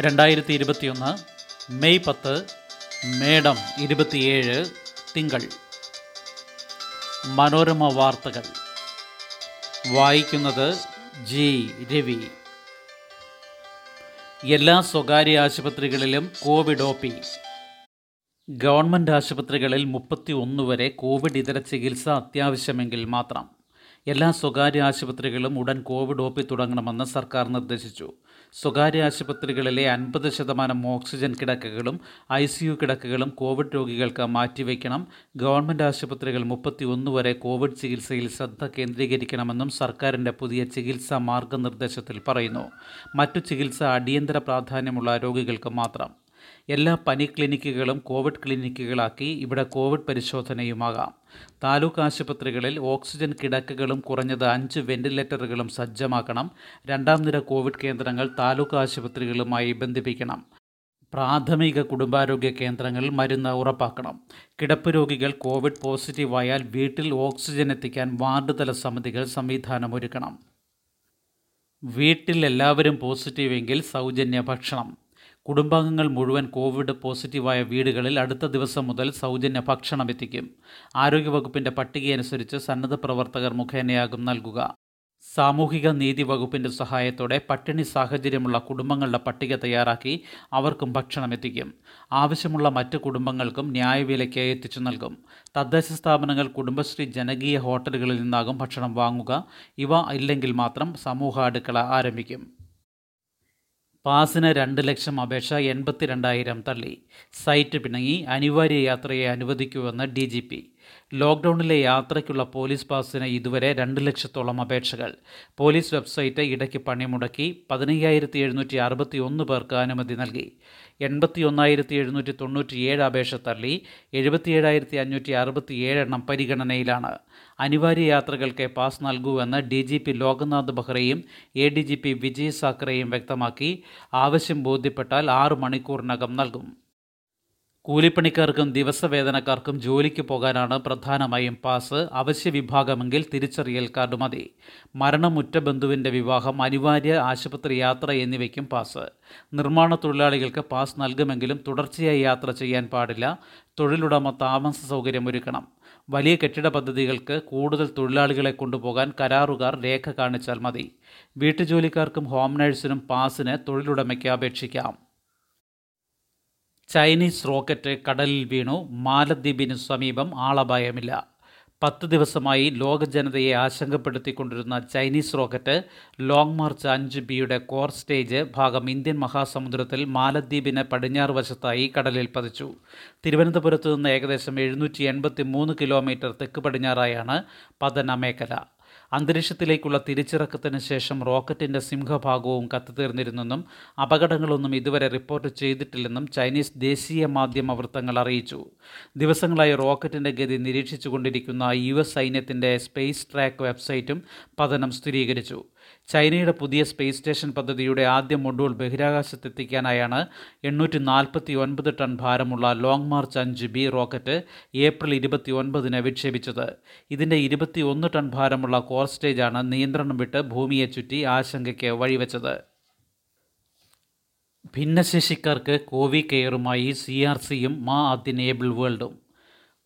രണ്ടായിരത്തി ഇരുപത്തിയൊന്ന് മെയ് പത്ത് മേഡം ഇരുപത്തിയേഴ് തിങ്കൾ. മനോരമ വാർത്തകൾ. വായിക്കുന്നത് ജി. രവി. എല്ലാ സ്വകാര്യ ആശുപത്രികളിലും കോവിഡ് ഒ പി. ഗവൺമെന്റ് ആശുപത്രികളിൽ മുപ്പത്തി ഒന്ന് വരെ കോവിഡ് ഇതര ചികിത്സ അത്യാവശ്യമെങ്കിൽ മാത്രം എല്ലാ സ്വകാര്യ ആശുപത്രികളും ഉടൻ കോവിഡ് ഒ പി തുടങ്ങണമെന്ന് സർക്കാർ നിർദ്ദേശിച്ചു. സ്വകാര്യ ആശുപത്രികളിലെ അൻപത് ശതമാനം ഓക്സിജൻ കിടക്കകളും ഐ സി യു കിടക്കകളും കോവിഡ് രോഗികൾക്ക് മാറ്റിവെക്കണം. ഗവൺമെന്റ് ആശുപത്രികൾ മുപ്പത്തി ഒന്ന് വരെ കോവിഡ് ചികിത്സയിൽ ശ്രദ്ധ കേന്ദ്രീകരിക്കണമെന്നും സർക്കാരിന്റെ പുതിയ ചികിത്സാ മാർഗനിർദ്ദേശത്തിൽ പറയുന്നു. മറ്റു ചികിത്സ അടിയന്തര പ്രാധാന്യമുള്ള രോഗികൾക്ക് മാത്രം. എല്ലാ പനി ക്ലിനിക്കുകളും കോവിഡ് ക്ലിനിക്കുകളാക്കി ഇവിടെ കോവിഡ് പരിശോധനയുമാകാം. താലൂക്ക് ആശുപത്രികളിൽ ഓക്സിജൻ കിടക്കകളും കുറഞ്ഞത് അഞ്ച് വെന്റിലേറ്ററുകളും സജ്ജമാക്കണം. രണ്ടാം നിര കോവിഡ് കേന്ദ്രങ്ങൾ താലൂക്ക് ആശുപത്രികളുമായി ബന്ധിപ്പിക്കണം. പ്രാഥമിക കുടുംബാരോഗ്യ കേന്ദ്രങ്ങളിൽ മരുന്ന് ഉറപ്പാക്കണം. കിടപ്പ് രോഗികൾ കോവിഡ് പോസിറ്റീവായാൽ വീട്ടിൽ ഓക്സിജൻ എത്തിക്കാൻ വാർഡ് തല സമിതികൾ സംവിധാനമൊരുക്കണം. വീട്ടിൽ എല്ലാവരും പോസിറ്റീവെങ്കിൽ സൗജന്യ ഭക്ഷണം. കുടുംബാംഗങ്ങൾ മുഴുവൻ കോവിഡ് പോസിറ്റീവായ വീടുകളിൽ അടുത്ത ദിവസം മുതൽ സൗജന്യ ഭക്ഷണം എത്തിക്കും. ആരോഗ്യവകുപ്പിന്റെ പട്ടികയനുസരിച്ച് സന്നദ്ധ പ്രവർത്തകർ മുഖേനയാകും നൽകുക. സാമൂഹിക നീതി വകുപ്പിന്റെ സഹായത്തോടെ പട്ടിണി സാഹചര്യമുള്ള കുടുംബങ്ങളുടെ പട്ടിക തയ്യാറാക്കി അവർക്കും ഭക്ഷണം എത്തിക്കും. ആവശ്യമുള്ള മറ്റ് കുടുംബങ്ങൾക്കും ന്യായവിലയ്ക്ക് എത്തിച്ചു നൽകും. തദ്ദേശ സ്ഥാപനങ്ങൾ കുടുംബശ്രീ ജനകീയ ഹോട്ടലുകളിൽ നിന്നാകും ഭക്ഷണം വാങ്ങുക. ഇവ ഇല്ലെങ്കിൽ മാത്രം സമൂഹ അടുക്കള ആരംഭിക്കും. പാസിന് രണ്ട് ലക്ഷം അപേക്ഷ എൺപത്തിരണ്ടായിരം തള്ളി. സൈറ്റ് പിണങ്ങി അനിവാര്യ യാത്രയെ അനുവദിക്കുമെന്ന് ഡി ജി പി. ലോക്ക്ഡൗണിലെ യാത്രയ്ക്കുള്ള പോലീസ് പാസിന് ഇതുവരെ രണ്ട് ലക്ഷത്തോളം അപേക്ഷകൾ. പോലീസ് വെബ്സൈറ്റ് ഇടയ്ക്ക് പണിമുടക്കി പതിനയ്യായിരത്തി എഴുന്നൂറ്റി അറുപത്തി ഒന്ന് പേർക്ക് അനുമതി നൽകി. എൺപത്തി ഒന്നായിരത്തി എഴുന്നൂറ്റി തൊണ്ണൂറ്റിയേഴ് അപേക്ഷ തള്ളി എഴുപത്തിയേഴായിരത്തി അഞ്ഞൂറ്റി അറുപത്തി ഏഴ് എണ്ണം പരിഗണനയിലാണ്. അനിവാര്യ യാത്രകൾക്ക് പാസ് നൽകൂവെന്ന് D G P Loknath ബെഹ്റയും A D G P Vijay സാക്കറെയും വ്യക്തമാക്കി. ആവശ്യം ബോധ്യപ്പെട്ടാൽ ആറ് മണിക്കൂറിനകം നൽകും. കൂലിപ്പണിക്കാർക്കും ദിവസവേതനക്കാർക്കും ജോലിക്ക് പോകാനാണ് പ്രധാനമായും പാസ്. അവശ്യ വിഭാഗമെങ്കിൽ തിരിച്ചറിയൽ കാർഡ് മതി. മരണമുറ്റ ബന്ധുവിന്റെ വിവാഹം അനിവാര്യ ആശുപത്രി യാത്ര എന്നിവയ്ക്കും പാസ്. നിർമ്മാണ തൊഴിലാളികൾക്ക് പാസ് നൽകുമെങ്കിലും തുടർച്ചയായി യാത്ര ചെയ്യാൻ പാടില്ല. തൊഴിലുടമ താമസ സൗകര്യം ഒരുക്കണം. വലിയ കെട്ടിട പദ്ധതികൾക്ക് കൂടുതൽ തൊഴിലാളികളെ കൊണ്ടുപോകാൻ കരാറുകാർ രേഖ കാണിച്ചാൽ മതി. വീട്ടുജോലിക്കാർക്കും ഹോം നഴ്സിനും പാസിന് തൊഴിലുടമയ്ക്ക് അപേക്ഷിക്കാം. ചൈനീസ് റോക്കറ്റ് കടലിൽ വീണു. മാലദ്വീപിന് സമീപം ആളപായമില്ല. പത്ത് ദിവസമായി ലോക ജനതയെ ആശങ്കപ്പെടുത്തിക്കൊണ്ടിരുന്ന ചൈനീസ് റോക്കറ്റ് ലോങ് മാർച്ച് അഞ്ച് ബിയുടെ കോർ സ്റ്റേജ് ഭാഗം ഇന്ത്യൻ മഹാസമുദ്രത്തിൽ മാലദ്വീപിന് പടിഞ്ഞാറ് വശത്തായി കടലിൽ പതിച്ചു. തിരുവനന്തപുരത്ത് നിന്ന് ഏകദേശം എഴുന്നൂറ്റി എൺപത്തി മൂന്ന് കിലോമീറ്റർ തെക്ക് പടിഞ്ഞാറായാണ് പതന മേഖല അന്തരീക്ഷത്തിലേക്കുള്ള തിരിച്ചിറക്കത്തിന് ശേഷം റോക്കറ്റിന്റെ സിംഹഭാഗവും കത്തുതീർന്നിരുന്നെന്നും അപകടങ്ങളൊന്നും ഇതുവരെ റിപ്പോർട്ട് ചെയ്തിട്ടില്ലെന്നും ചൈനീസ് ദേശീയ മാധ്യമ വൃത്തങ്ങൾ അറിയിച്ചു. ദിവസങ്ങളായി റോക്കറ്റിന്റെ ഗതി നിരീക്ഷിച്ചുകൊണ്ടിരിക്കുന്ന യു എസ് സൈന്യത്തിന്റെ സ്പേസ് ട്രാക്ക് വെബ്സൈറ്റും പതനം സ്ഥിരീകരിച്ചു. ചൈനയുടെ പുതിയ സ്പേസ് സ്റ്റേഷൻ പദ്ധതിയുടെ ആദ്യ മൊഡ്യൂൾ ബഹിരാകാശത്തെത്തിക്കാനായാണ് എണ്ണൂറ്റി നാൽപ്പത്തി ഒൻപത് ടൺ ഭാരമുള്ള ലോങ് മാർച്ച് അഞ്ച് ബി റോക്കറ്റ് ഏപ്രിൽ ഇരുപത്തി ഒൻപതിന് വിക്ഷേപിച്ചത്. ഇതിന്റെ ഇരുപത്തി ഒന്ന് ടൺ ഭാരമുള്ള കോർ സ്റ്റേജാണ് നിയന്ത്രണം വിട്ട് ഭൂമിയെ ചുറ്റി ആശങ്കയ്ക്ക് വഴിവെച്ചത്. ഭിന്നശേഷിക്കാർക്ക് കോവി കെയറുമായി സി ആർ സിയും മാ അതിനേബിൾ വേൾഡും.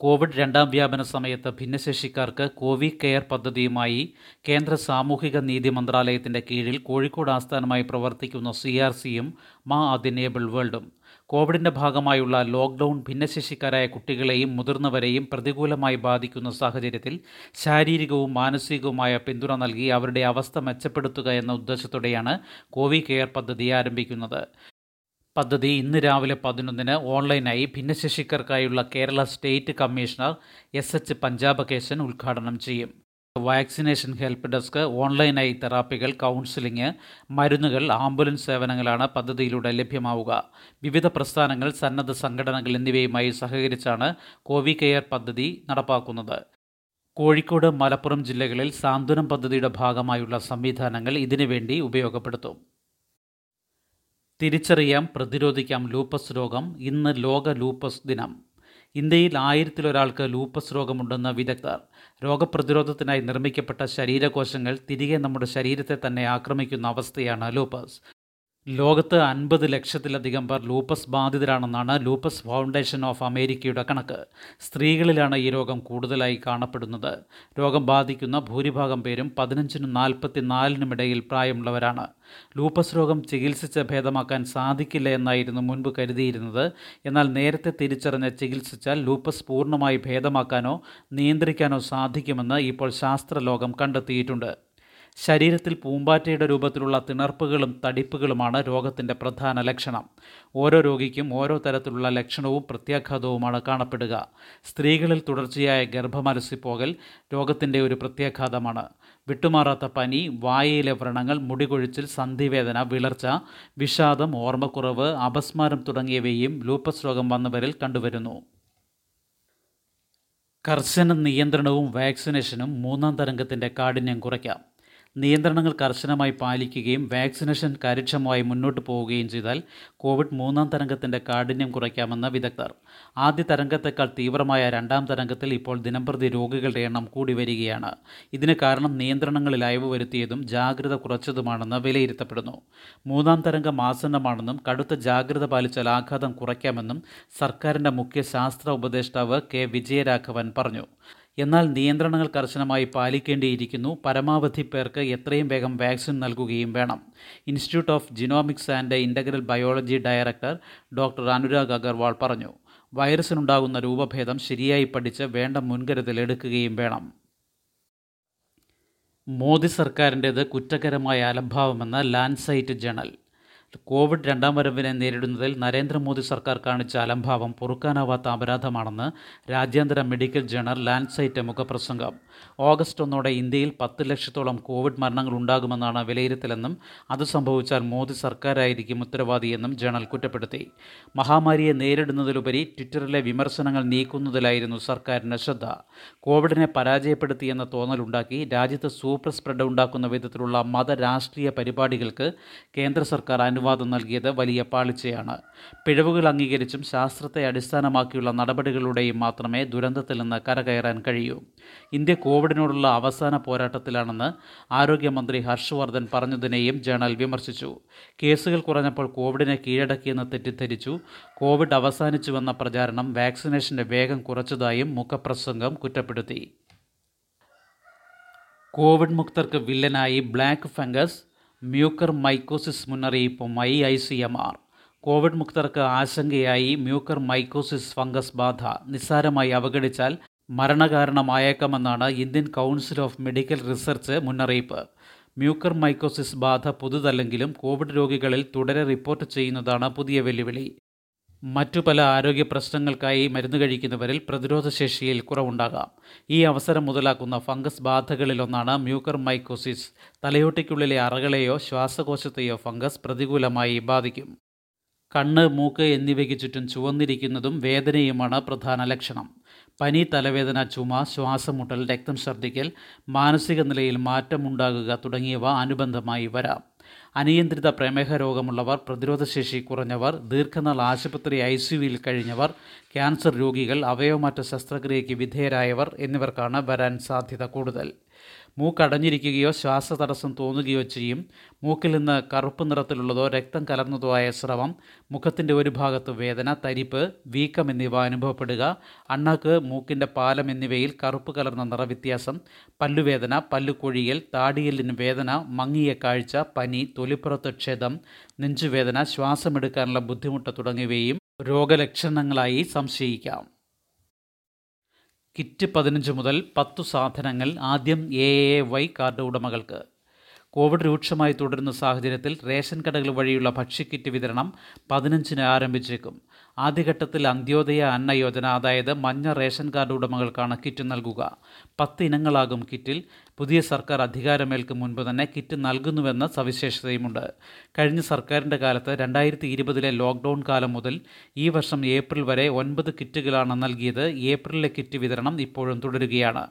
കോവിഡ് രണ്ടാം വ്യാപന സമയത്ത് ഭിന്നശേഷിക്കാർക്ക് കോവി കെയർ പദ്ധതിയുമായി കേന്ദ്ര സാമൂഹിക നീതി മന്ത്രാലയത്തിന്റെ കീഴിൽ കോഴിക്കോട് ആസ്ഥാനമായി പ്രവർത്തിക്കുന്ന സി ആർ സിയും മാ അതിനേബിൾ വേൾഡും. കോവിഡിന്റെ ഭാഗമായുള്ള ലോക്ക്ഡൗൺ ഭിന്നശേഷിക്കാരായ കുട്ടികളെയും മുതിർന്നവരെയും പ്രതികൂലമായി ബാധിക്കുന്ന സാഹചര്യത്തിൽ ശാരീരികവും മാനസികവുമായ പിന്തുണ നൽകി അവരുടെ അവസ്ഥ മെച്ചപ്പെടുത്തുക എന്ന ഉദ്ദേശത്തോടെയാണ് കോവി കെയർ പദ്ധതി ആരംഭിക്കുന്നത്. പദ്ധതി ഇന്ന് രാവിലെ പതിനൊന്നിന് ഓൺലൈനായി ഭിന്നശേഷിക്കാർക്കായുള്ള Kerala state commissioner S H Panchapakesan ഉദ്ഘാടനം ചെയ്യും. വാക്സിനേഷൻ ഹെൽപ്പ് ഡെസ്ക് ഓൺലൈനായി തെറാപ്പികൾ കൗൺസിലിംഗ് മരുന്നുകൾ ആംബുലൻസ് സേവനങ്ങളാണ് പദ്ധതിയിലൂടെ ലഭ്യമാവുക. വിവിധ പ്രസ്ഥാനങ്ങൾ സന്നദ്ധ സംഘടനകൾ എന്നിവയുമായി സഹകരിച്ചാണ് കോവി കെയർ പദ്ധതി നടപ്പാക്കുന്നത്. കോഴിക്കോട് മലപ്പുറം ജില്ലകളിൽ സാന്ത്വനം പദ്ധതിയുടെ ഭാഗമായുള്ള സംവിധാനങ്ങൾ ഇതിനുവേണ്ടി ഉപയോഗപ്പെടുത്തും. തിരിച്ചറിയാം പ്രതിരോധിക്കാം ലൂപ്പസ് രോഗം. ഇന്ന് ലോക ലൂപ്പസ് ദിനം. ഇന്ത്യയിൽ ആയിരത്തിലൊരാൾക്ക് ലൂപ്പസ് രോഗമുണ്ടെന്ന് വിദഗ്ധർ. രോഗപ്രതിരോധത്തിനായി നിർമ്മിക്കപ്പെട്ട ശരീരകോശങ്ങൾ തിരികെ നമ്മുടെ ശരീരത്തെ തന്നെ ആക്രമിക്കുന്ന അവസ്ഥയാണ് ലൂപ്പസ്. ലോകത്ത് അൻപത് ലക്ഷത്തിലധികം പേർ ലൂപ്പസ് ബാധിതരാണെന്നാണ് ലൂപ്പസ് ഫൗണ്ടേഷൻ ഓഫ് അമേരിക്കയുടെ കണക്ക്. സ്ത്രീകളിലാണ് ഈ രോഗം കൂടുതലായി കാണപ്പെടുന്നത്. രോഗം ബാധിക്കുന്ന ഭൂരിഭാഗം പേരും പതിനഞ്ചിനും നാൽപ്പത്തിനാലിനും ഇടയിൽ പ്രായമുള്ളവരാണ്. ലൂപ്പസ് രോഗം ചികിത്സിച്ച് ഭേദമാക്കാൻ സാധിക്കില്ല എന്നായിരുന്നു മുൻപ് കരുതിയിരുന്നത്. എന്നാൽ നേരത്തെ തിരിച്ചറിഞ്ഞ് ചികിത്സിച്ചാൽ ലൂപ്പസ് പൂർണമായി ഭേദമാക്കാനോ നിയന്ത്രിക്കാനോ സാധിക്കുമെന്ന് ഇപ്പോൾ ശാസ്ത്രലോകം കണ്ടെത്തിയിട്ടുണ്ട്. ശരീരത്തിൽ പൂമ്പാറ്റയുടെ രൂപത്തിലുള്ള തിണർപ്പുകളും തടിപ്പുകളുമാണ് രോഗത്തിന്റെ പ്രധാന ലക്ഷണം. ഓരോ രോഗിക്കും ഓരോ തരത്തിലുള്ള ലക്ഷണവും പ്രത്യാഘാതവുമാണ് കാണപ്പെടുക. സ്ത്രീകളിൽ തുടർച്ചയായ ഗർഭമലസിപ്പോകൽ രോഗത്തിന്റെ ഒരു പ്രത്യാഘാതമാണ്. വിട്ടുമാറാത്ത പനി വായയിലെ വ്രണങ്ങൾ മുടികൊഴിച്ചിൽ സന്ധിവേദന വിളർച്ച വിഷാദം ഓർമ്മക്കുറവ് അപസ്മാരം തുടങ്ങിയവയും ലൂപ്പസ് രോഗം വന്നവരിൽ കണ്ടുവരുന്നു. കർശന നിയന്ത്രണവും വാക്സിനേഷനും മൂന്നാം തരംഗത്തിന്റെ കാഠിന്യം കുറയ്ക്കാം. നിയന്ത്രണങ്ങൾ കർശനമായി പാലിക്കുകയും വാക്സിനേഷൻ കാര്യക്ഷമമായി മുന്നോട്ട് പോവുകയും ചെയ്താൽ കോവിഡ് മൂന്നാം തരംഗത്തിന്റെ കാഠിന്യം കുറയ്ക്കാമെന്ന് വിദഗ്ധർ. ആദ്യ തരംഗത്തേക്കാൾ തീവ്രമായ രണ്ടാം തരംഗത്തിൽ ഇപ്പോൾ ദിനംപ്രതി രോഗികളുടെ എണ്ണം കൂടി വരികയാണ്. ഇതിന് കാരണം നിയന്ത്രണങ്ങളിൽ അയവ് വരുത്തിയതും ജാഗ്രത കുറച്ചതുമാണെന്ന് വിലയിരുത്തപ്പെടുന്നു. മൂന്നാം തരംഗം ആസന്നമാണെന്നും കടുത്ത ജാഗ്രത പാലിച്ചാൽ ആഘാതം കുറയ്ക്കാമെന്നും സർക്കാരിന്റെ മുഖ്യ ശാസ്ത്ര ഉപദേഷ്ടാവ് കെ. വിജയരാഘവൻ പറഞ്ഞു. എന്നാൽ നിയന്ത്രണങ്ങൾ കർശനമായി പാലിക്കേണ്ടിയിരിക്കുന്നു. പരമാവധി പേർക്ക് എത്രയും വേഗം വാക്സിൻ നൽകുകയും വേണം. Institute of genomics and integral biology director doctor Anurag Agarwal പറഞ്ഞു. വൈറസിനുണ്ടാകുന്ന രൂപഭേദം ശരിയായി പഠിച്ച് വേണ്ട മുൻകരുതൽ എടുക്കുകയും വേണം. മോദി സർക്കാരിന്റേത് കുറ്റകരമായ അലംഭാവമെന്ന് ലാൻഡ്സൈറ്റ് ജേണൽ. കോവിഡ് രണ്ടാം വരവിനെ നേരിടുന്നതിൽ നരേന്ദ്രമോദി സർക്കാർ കാണിച്ച അലംഭാവം പൊറുക്കാനാവാത്ത അപരാധമാണെന്ന് രാജ്യാന്തര മെഡിക്കൽ ജേണൽ ലാൻഡ്സൈറ്റ് മുഖപ്രസംഗം. ഓഗസ്റ്റ് ഒന്നോടെ ഇന്ത്യയിൽ പത്ത് ലക്ഷത്തോളം കോവിഡ് മരണങ്ങൾ ഉണ്ടാകുമെന്നാണ് വിലയിരുത്തലെന്നും അത് സംഭവിച്ചാൽ മോദി സർക്കാരായിരിക്കും ഉത്തരവാദിയെന്നും ജേണൽ കുറ്റപ്പെടുത്തി. മഹാമാരിയെ നേരിടുന്നതിലുപരി ട്വിറ്ററിലെ വിമർശനങ്ങൾ നീക്കുന്നതിലായിരുന്നു സർക്കാരിന്റെ ശ്രദ്ധ. കോവിഡിനെ പരാജയപ്പെടുത്തിയെന്ന തോന്നലുണ്ടാക്കി രാജ്യത്ത് സൂപ്പർ സ്പ്രെഡ് ഉണ്ടാക്കുന്ന വിധത്തിലുള്ള മതരാഷ്ട്രീയ പരിപാടികൾക്ക് കേന്ദ്ര സർക്കാർ അനുവാദം നൽകിയത് വലിയ പാളിച്ചയാണ്. പിഴവുകൾ അംഗീകരിച്ചും ശാസ്ത്രത്തെ അടിസ്ഥാനമാക്കിയുള്ള നടപടികളുടെയും മാത്രമേ ദുരന്തത്തിൽ നിന്ന് കരകയറാൻ കഴിയൂ. ഇന്ത്യ കോവിഡിനോടുള്ള അവസാന പോരാട്ടത്തിലാണെന്ന് ആരോഗ്യമന്ത്രി ഹർഷ് വർദ്ധൻ പറഞ്ഞതിനെയും ജേണൽ വിമർശിച്ചു. കേസുകൾ കുറഞ്ഞപ്പോൾ കോവിഡിനെ കീഴടക്കിയെന്ന് തെറ്റിദ്ധരിച്ചു. കോവിഡ് അവസാനിച്ചുവെന്ന പ്രചാരണം വാക്സിനേഷന്റെ വേഗം കുറച്ചതായും മുഖപ്രസംഗം കുറ്റപ്പെടുത്തി. കോവിഡ് മുക്തർക്ക് വില്ലനായി ബ്ലാക്ക് ഫംഗസ് മ്യൂക്കർ മൈക്കോസിസ് മുന്നറിയിപ്പുമായി I C M R. Covid മുക്തർക്ക് ആശങ്കയായി മ്യൂക്കർ മൈക്കോസിസ് ഫംഗസ് ബാധ നിസ്സാരമായി അവഗണിച്ചാൽ മരണകാരണമായേക്കാമെന്നാണ് Indian council of medical research മുന്നറിയിപ്പ്. മ്യൂക്കർ മൈക്കോസിസ് ബാധ പുതുതല്ലെങ്കിലും കോവിഡ് രോഗികളിൽ തുടരെ റിപ്പോർട്ട് ചെയ്യുന്നതാണ് പുതിയ വെല്ലുവിളി. മറ്റു പല ആരോഗ്യ പ്രശ്നങ്ങൾക്കായി മരുന്ന് കഴിക്കുന്നവരിൽ പ്രതിരോധശേഷിയിൽ കുറവുണ്ടാകാം. ഈ അവസരം മുതലാക്കുന്ന ഫംഗസ് ബാധകളിലൊന്നാണ് മ്യൂക്കർ മൈക്കോസിസ് തലയോട്ടിക്കുള്ളിലെ അറകളെയോ ശ്വാസകോശത്തെയോ ഫംഗസ് പ്രതികൂലമായി ബാധിക്കും. കണ്ണ് മൂക്ക് എന്നിവയ്ക്ക് ചുറ്റും ചുവന്നിരിക്കുന്നതും വേദനയുമാണ് പ്രധാന ലക്ഷണം. പനി തലവേദന ചുമ ശ്വാസമുട്ടൽ രക്തം ഛർദ്ദിക്കൽ മാനസിക നിലയിൽ മാറ്റമുണ്ടാകുക തുടങ്ങിയവ അനുബന്ധമായി വരാം. അനിയന്ത്രിത പ്രമേഹ രോഗമുള്ളവർ പ്രതിരോധശേഷി കുറഞ്ഞവർ ദീർഘനാൾ ആശുപത്രി ഐ സിയുയിൽ കഴിഞ്ഞവർ ക്യാൻസർ രോഗികൾ അവയവമാറ്റ ശസ്ത്രക്രിയയ്ക്ക് വിധേയരായവർ എന്നിവർക്കാണ് വരാൻ സാധ്യത കൂടുതൽ. മൂക്കടഞ്ഞിരിക്കുകയോ ശ്വാസതടസ്സം തോന്നുകയോ ചെയ്യും. മൂക്കിൽ നിന്ന് കറുപ്പ് നിറത്തിലുള്ളതോ രക്തം കലർന്നതോ ആയ സ്രവം മുഖത്തിന്റെ ഒരു ഭാഗത്ത് വേദന തരിപ്പ് വീക്കം എന്നിവ അനുഭവപ്പെടുക അണ്ണാക്ക് മൂക്കിന്റെ പാലം എന്നിവയിൽ കറുപ്പ് കലർന്ന നിറവ്യത്യാസം പല്ലുവേദന പല്ലുകൊഴിയൽ താടിയലിന് വേദന മങ്ങിയ കാഴ്ച പനി തൊലിപ്പുറത്ത് ക്ഷതം നെഞ്ചുവേദന ശ്വാസമെടുക്കാനുള്ള ബുദ്ധിമുട്ട് തുടങ്ങിയവയും രോഗലക്ഷണങ്ങളായി സംശയിക്കാം. കിറ്റ് പതിനഞ്ച് മുതൽ പത്തു സാധനങ്ങൾ ആദ്യം എ എ വൈ കാർഡ് ഉടമകൾക്ക്. കോവിഡ് രൂക്ഷമായി തുടരുന്ന സാഹചര്യത്തിൽ റേഷൻ കടകൾ വഴിയുള്ള ഭക്ഷ്യക്കിറ്റ് വിതരണം പതിനഞ്ചിന് ആരംഭിച്ചേക്കും. ആദ്യഘട്ടത്തിൽ അന്ത്യോദയ അന്ന യോജന അതായത് മഞ്ഞ റേഷൻ കാർഡ് ഉടമകൾക്കാണ് കിറ്റ് നൽകുക. പത്ത് ഇനങ്ങളാകും കിറ്റിൽ. പുതിയ സർക്കാർ അധികാരമേൽക്കും മുൻപ് തന്നെ കിറ്റ് നൽകുന്നുവെന്ന സവിശേഷതയുമുണ്ട്. കഴിഞ്ഞ സർക്കാരിന്റെ കാലത്ത് രണ്ടായിരത്തി ഇരുപതിലെ ലോക്ക്ഡൗൺ കാലം മുതൽ ഈ വർഷം ഏപ്രിൽ വരെ ഒൻപത് കിറ്റുകളാണ് നൽകിയത്. ഏപ്രിലിലെ കിറ്റ് വിതരണം ഇപ്പോഴും തുടരുകയാണ്.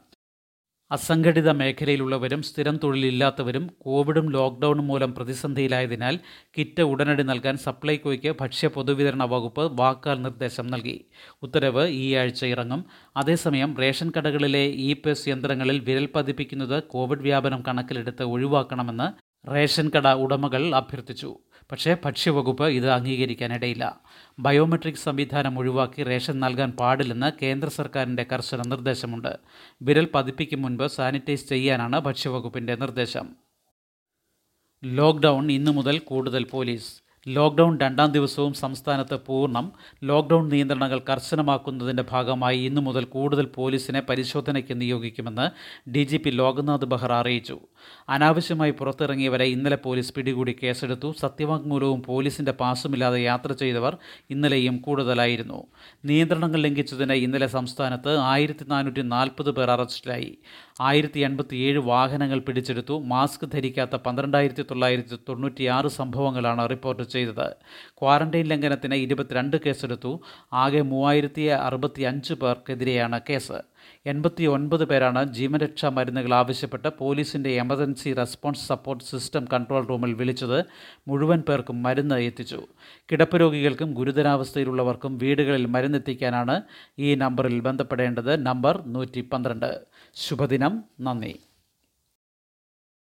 അസംഘടിത മേഖലയിലുള്ളവരും സ്ഥിരം തൊഴിലില്ലാത്തവരും കോവിഡും ലോക്ക്ഡൌണും മൂലം പ്രതിസന്ധിയിലായതിനാൽ കിറ്റ് ഉടനടി നൽകാൻ സപ്ലൈകോയ്ക്ക് ഭക്ഷ്യ പൊതുവിതരണ വകുപ്പ് വാക്കാൽ നിർദ്ദേശം നൽകി. ഉത്തരവ് ഈ ആഴ്ച ഇറങ്ങും. അതേസമയം റേഷൻ കടകളിലെ ഇ പെസ് യന്ത്രങ്ങളിൽ വിരൽ പതിപ്പിക്കുന്നത് കോവിഡ് വ്യാപനം കണക്കിലെടുത്ത് ഒഴിവാക്കണമെന്ന് റേഷൻ കട ഉടമകൾ അഭ്യർത്ഥിച്ചു. പക്ഷേ ഭക്ഷ്യവകുപ്പ് ഇത് അംഗീകരിക്കാനിടയില്ല. ബയോമെട്രിക് സംവിധാനം ഒഴിവാക്കി റേഷൻ നൽകാൻ പാടില്ലെന്ന് കേന്ദ്ര സർക്കാരിന്റെ കർശന നിർദ്ദേശമുണ്ട്. വിരൽ പതിപ്പിക്കും മുൻപ് സാനിറ്റൈസ് ചെയ്യാനാണ് ഭക്ഷ്യവകുപ്പിന്റെ നിർദ്ദേശം. ലോക്ക്ഡൗൺ ഇന്നു മുതൽ കൂടുതൽ പോലീസ്. ലോക്ക്ഡൗൺ രണ്ടാം ദിവസവും സംസ്ഥാനത്ത് പൂർണം. ലോക്ക്ഡൗൺ നിയന്ത്രണങ്ങൾ കർശനമാക്കുന്നതിന്റെ ഭാഗമായി ഇന്നു മുതൽ കൂടുതൽ പോലീസിനെ പരിശോധനയ്ക്ക് നിയോഗിക്കുമെന്ന് D G P Loknath Behra അറിയിച്ചു. അനാവശ്യമായി പുറത്തിറങ്ങിയവരെ ഇന്നലെ പോലീസ് പിടികൂടി കേസെടുത്തു. സത്യവാങ്മൂലവും പോലീസിന്റെ പാസുമില്ലാതെ യാത്ര ചെയ്തവർ ഇന്നലെയും കൂടുതലായിരുന്നു. നിയന്ത്രണങ്ങൾ ലംഘിച്ചതിന് ഇന്നലെ സംസ്ഥാനത്ത് ആയിരത്തി നാനൂറ്റി നാൽപ്പത് പേർ അറസ്റ്റിലായി. ആയിരത്തി എൺപത്തിയേഴ് വാഹനങ്ങൾ പിടിച്ചെടുത്തു. മാസ്ക് ധരിക്കാത്ത പന്ത്രണ്ടായിരത്തി തൊള്ളായിരത്തി തൊണ്ണൂറ്റിയാറ് സംഭവങ്ങളാണ് റിപ്പോർട്ട് ചെയ്തത്. ക്വാറന്റൈൻ ലംഘനത്തിന് ഇരുപത്തിരണ്ട് കേസെടുത്തു. ആകെ മൂവായിരത്തി അറുപത്തി അഞ്ച് പേർക്കെതിരെയാണ് കേസ്. എൺപത്തി ഒൻപത് പേരാണ് ജീവനരക്ഷാ മരുന്നുകൾ ആവശ്യപ്പെട്ട് പോലീസിന്റെ emergency response support system control റൂമിൽ വിളിച്ചത് മുഴുവൻ പേർക്കും മരുന്ന് എത്തിച്ചു. കിടപ്പ് രോഗികൾക്കും ഗുരുതരാവസ്ഥയിലുള്ളവർക്കും വീടുകളിൽ മരുന്നെത്തിക്കാനാണ് ഈ നമ്പറിൽ ബന്ധപ്പെടേണ്ടത്. നമ്പർ നൂറ്റി ശുഭദിനം. നന്ദി.